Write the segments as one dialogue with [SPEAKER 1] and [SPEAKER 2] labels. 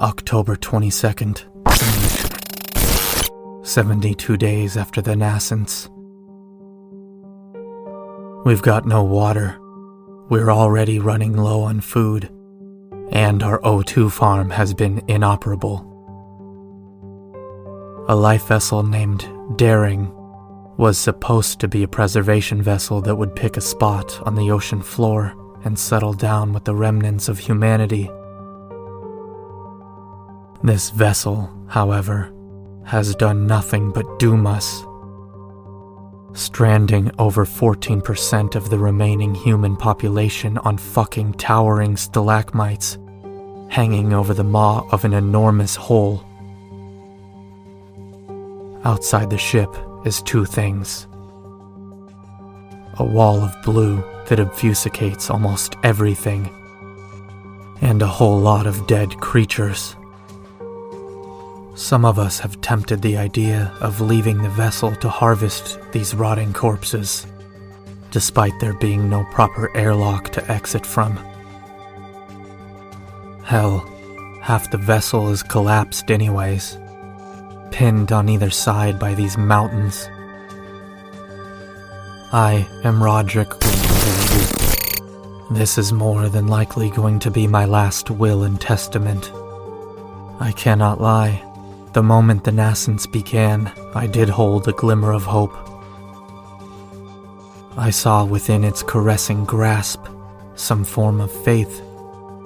[SPEAKER 1] October 22nd, 72 days after the nascence. We've got no water. We're already running low on food, and our O2 farm has been inoperable. A life vessel named Daring was supposed to be a preservation vessel that would pick a spot on the ocean floor and settle down with the remnants of humanity this vessel, however, has done nothing but doom us, stranding over 14% of the remaining human population on fucking towering stalagmites hanging over the maw of an enormous hole. Outside the ship is two things a wall of blue that obfuscates almost everything, and a whole lot of dead creatures. Some of us have tempted the idea of leaving the vessel to harvest these rotting corpses, despite there being no proper airlock to exit from. Hell, half the vessel is collapsed, anyways, pinned on either side by these mountains. I am Roderick. This is more than likely going to be my last will and testament. I cannot lie. The moment the nascence began, I did hold a glimmer of hope. I saw within its caressing grasp some form of faith.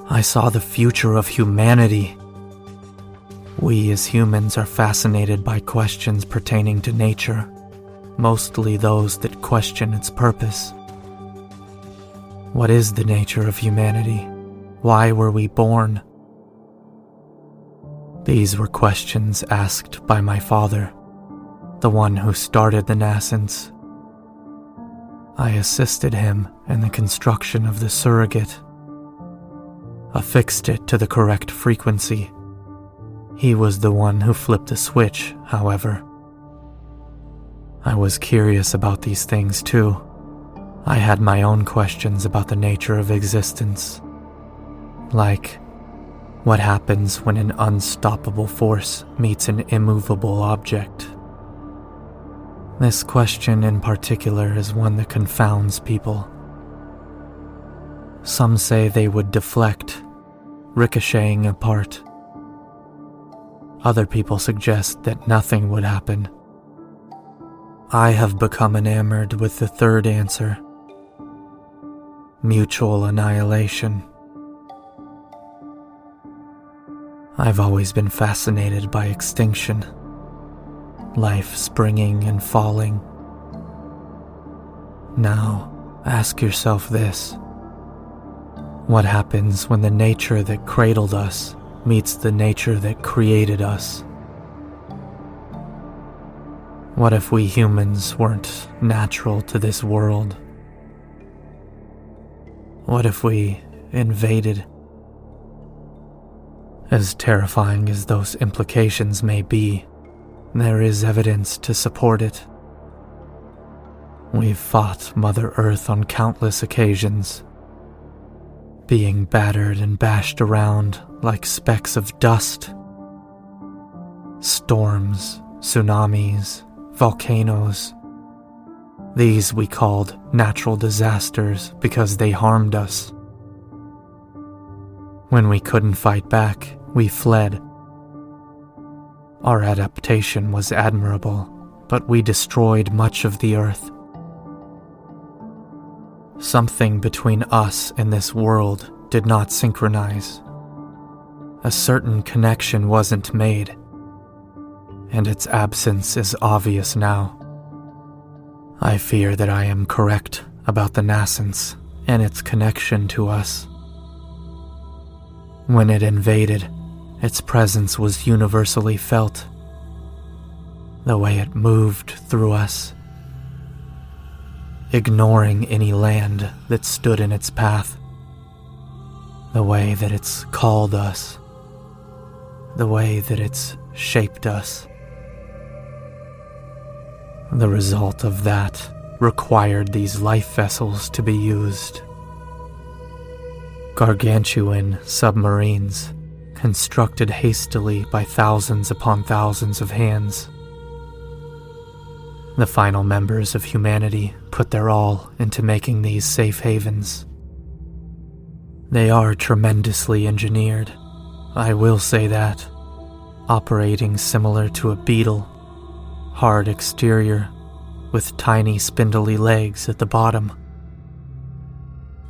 [SPEAKER 1] I saw the future of humanity. We as humans are fascinated by questions pertaining to nature, mostly those that question its purpose. What is the nature of humanity? Why were we born? These were questions asked by my father, the one who started the nascence. I assisted him in the construction of the surrogate, affixed it to the correct frequency. He was the one who flipped the switch, however. I was curious about these things too. I had my own questions about the nature of existence. Like, what happens when an unstoppable force meets an immovable object? This question in particular is one that confounds people. Some say they would deflect, ricocheting apart. Other people suggest that nothing would happen. I have become enamored with the third answer mutual annihilation. I've always been fascinated by extinction, life springing and falling. Now, ask yourself this What happens when the nature that cradled us meets the nature that created us? What if we humans weren't natural to this world? What if we invaded as terrifying as those implications may be, there is evidence to support it. We've fought Mother Earth on countless occasions, being battered and bashed around like specks of dust. Storms, tsunamis, volcanoes. These we called natural disasters because they harmed us. When we couldn't fight back, we fled. Our adaptation was admirable, but we destroyed much of the earth. Something between us and this world did not synchronize. A certain connection wasn't made, and its absence is obvious now. I fear that I am correct about the nascence and its connection to us. When it invaded, its presence was universally felt. The way it moved through us, ignoring any land that stood in its path. The way that it's called us. The way that it's shaped us. The result of that required these life vessels to be used. Gargantuan submarines instructed hastily by thousands upon thousands of hands. The final members of humanity put their all into making these safe havens. They are tremendously engineered, I will say that, operating similar to a beetle, hard exterior, with tiny spindly legs at the bottom.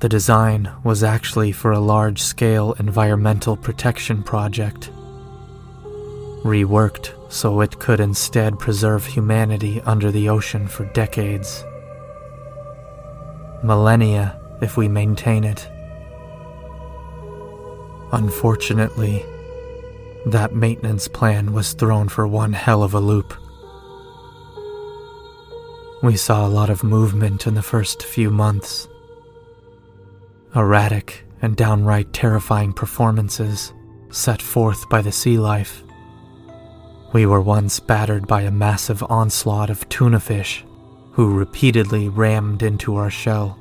[SPEAKER 1] The design was actually for a large scale environmental protection project, reworked so it could instead preserve humanity under the ocean for decades. Millennia if we maintain it. Unfortunately, that maintenance plan was thrown for one hell of a loop. We saw a lot of movement in the first few months. Erratic and downright terrifying performances set forth by the sea life. We were once battered by a massive onslaught of tuna fish who repeatedly rammed into our shell.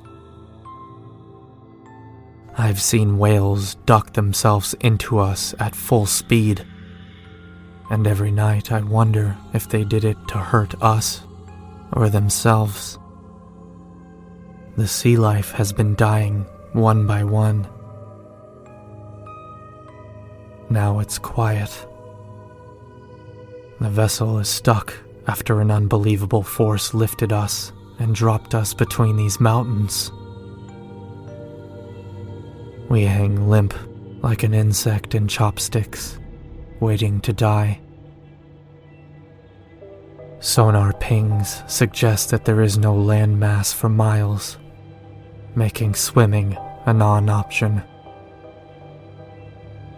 [SPEAKER 1] I've seen whales duck themselves into us at full speed, and every night I wonder if they did it to hurt us or themselves. The sea life has been dying one by one. Now it's quiet. The vessel is stuck after an unbelievable force lifted us and dropped us between these mountains. We hang limp like an insect in chopsticks, waiting to die. Sonar pings suggest that there is no landmass for miles, making swimming a non option.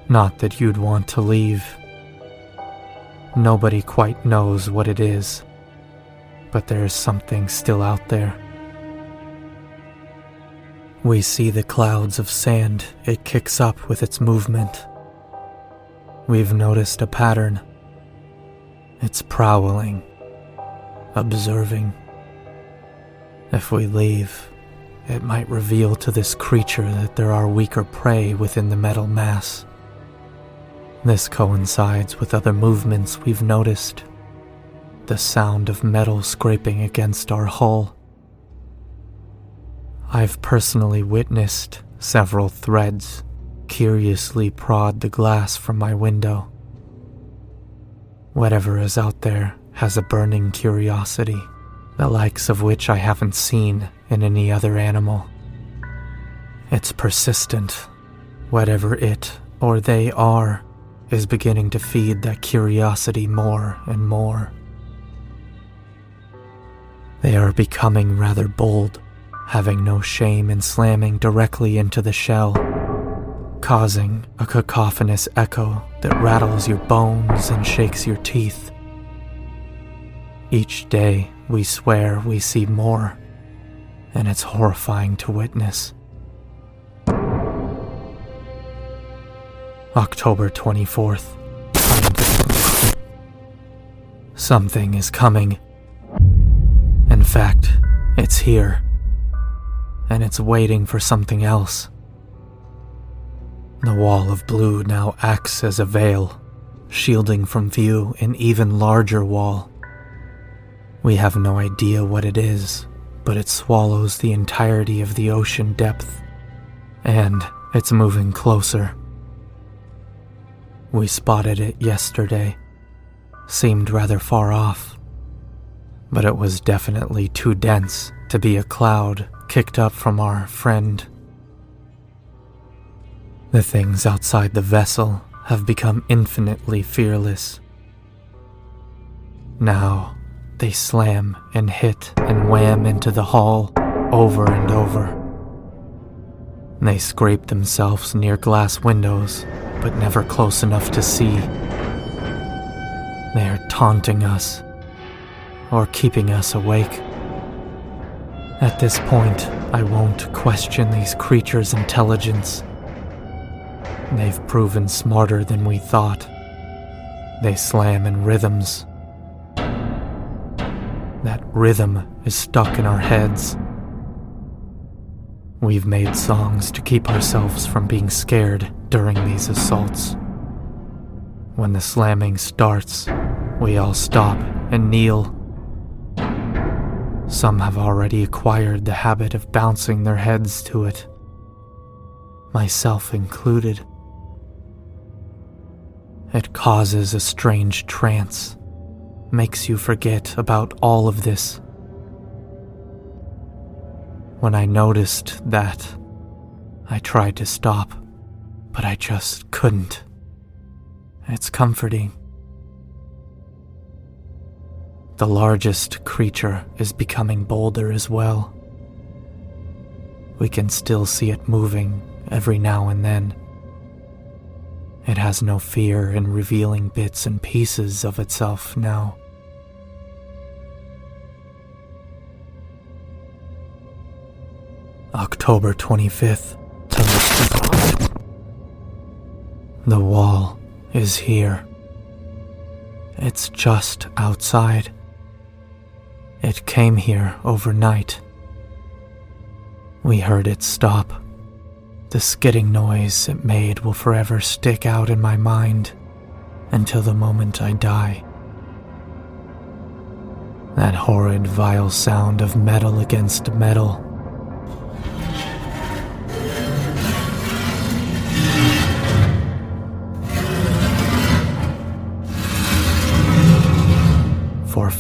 [SPEAKER 1] Not that you'd want to leave. Nobody quite knows what it is, but there is something still out there. We see the clouds of sand it kicks up with its movement. We've noticed a pattern. It's prowling observing. If we leave, it might reveal to this creature that there are weaker prey within the metal mass. This coincides with other movements we've noticed. The sound of metal scraping against our hull. I've personally witnessed several threads curiously prod the glass from my window. Whatever is out there has a burning curiosity, the likes of which I haven't seen in any other animal. It's persistent. Whatever it or they are is beginning to feed that curiosity more and more. They are becoming rather bold, having no shame in slamming directly into the shell, causing a cacophonous echo that rattles your bones and shakes your teeth. Each day, we swear we see more, and it's horrifying to witness. October 24th. Something is coming. In fact, it's here. And it's waiting for something else. The wall of blue now acts as a veil, shielding from view an even larger wall we have no idea what it is, but it swallows the entirety of the ocean depth, and it's moving closer. We spotted it yesterday. Seemed rather far off, but it was definitely too dense to be a cloud kicked up from our friend. The things outside the vessel have become infinitely fearless. Now, they slam and hit and wham into the hull over and over. They scrape themselves near glass windows, but never close enough to see. They are taunting us, or keeping us awake. At this point, I won't question these creatures' intelligence. They've proven smarter than we thought. They slam in rhythms that rhythm is stuck in our heads. We've made songs to keep ourselves from being scared during these assaults. When the slamming starts, we all stop and kneel. Some have already acquired the habit of bouncing their heads to it, myself included. It causes a strange trance, makes you forget about all of this. When I noticed that, I tried to stop, but I just couldn't. It's comforting. The largest creature is becoming bolder as well. We can still see it moving every now and then. It has no fear in revealing bits and pieces of itself now. October 25th, The wall is here. It's just outside. It came here overnight. We heard it stop. The skidding noise it made will forever stick out in my mind until the moment I die. That horrid, vile sound of metal against metal.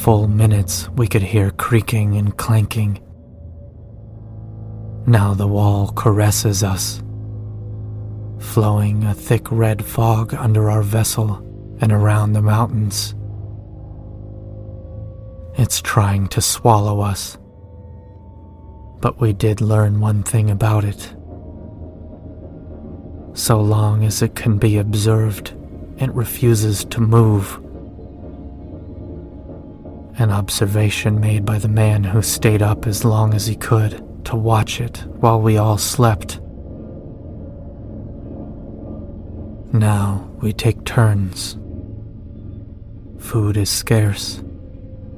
[SPEAKER 1] Full minutes, we could hear creaking and clanking. Now the wall caresses us, flowing a thick red fog under our vessel and around the mountains. It's trying to swallow us. But we did learn one thing about it. So long as it can be observed, it refuses to move an observation made by the man who stayed up as long as he could to watch it while we all slept. Now we take turns. Food is scarce.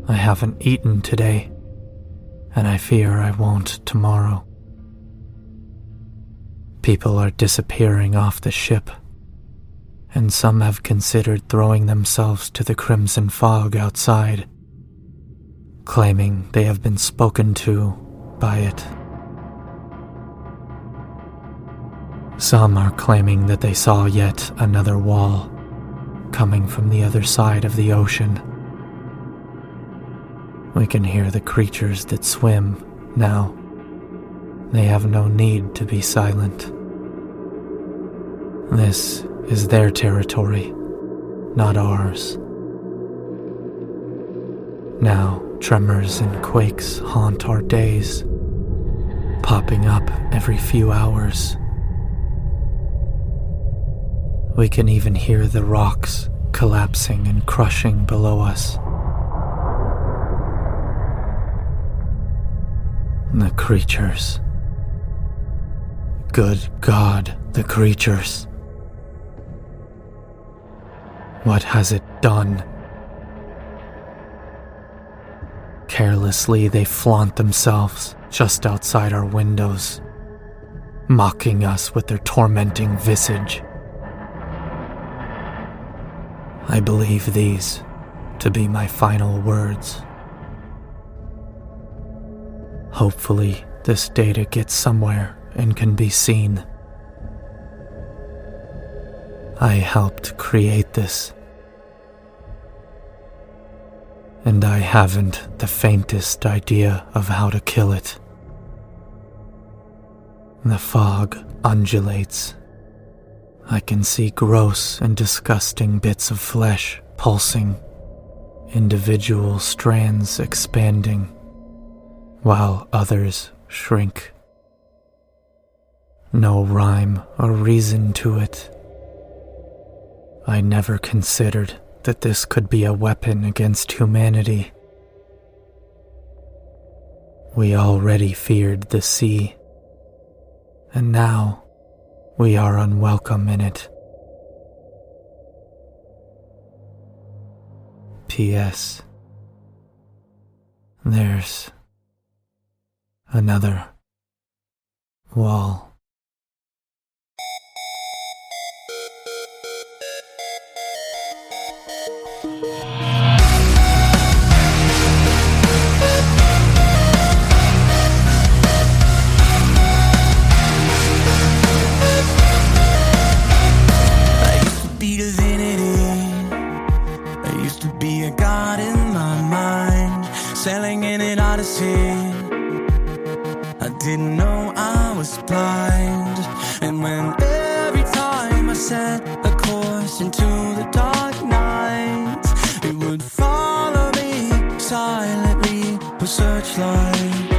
[SPEAKER 1] I haven't eaten today, and I fear I won't tomorrow. People are disappearing off the ship, and some have considered throwing themselves to the crimson fog outside claiming they have been spoken to by it. Some are claiming that they saw yet another wall coming from the other side of the ocean. We can hear the creatures that swim now. They have no need to be silent. This is their territory, not ours. Now, Tremors and quakes haunt our days, popping up every few hours. We can even hear the rocks collapsing and crushing below us. The creatures. Good God, the creatures. What has it done? Carelessly, they flaunt themselves just outside our windows, mocking us with their tormenting visage. I believe these to be my final words. Hopefully, this data gets somewhere and can be seen. I helped create this and I haven't the faintest idea of how to kill it. The fog undulates. I can see gross and disgusting bits of flesh pulsing, individual strands expanding, while others shrink. No rhyme or reason to it. I never considered that this could be a weapon against humanity. We already feared the sea, and now we are unwelcome in it. P.S. There's another wall.
[SPEAKER 2] time.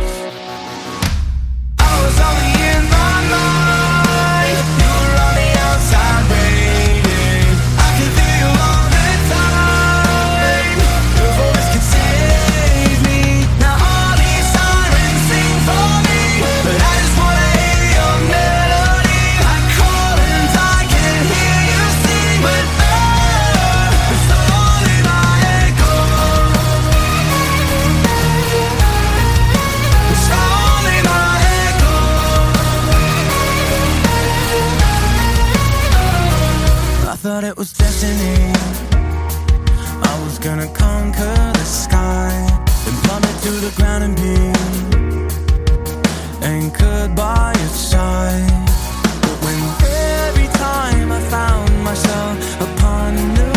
[SPEAKER 2] thought it was destiny. I was gonna conquer the sky and plummet to the ground and be anchored by your side. But when every time I found myself upon new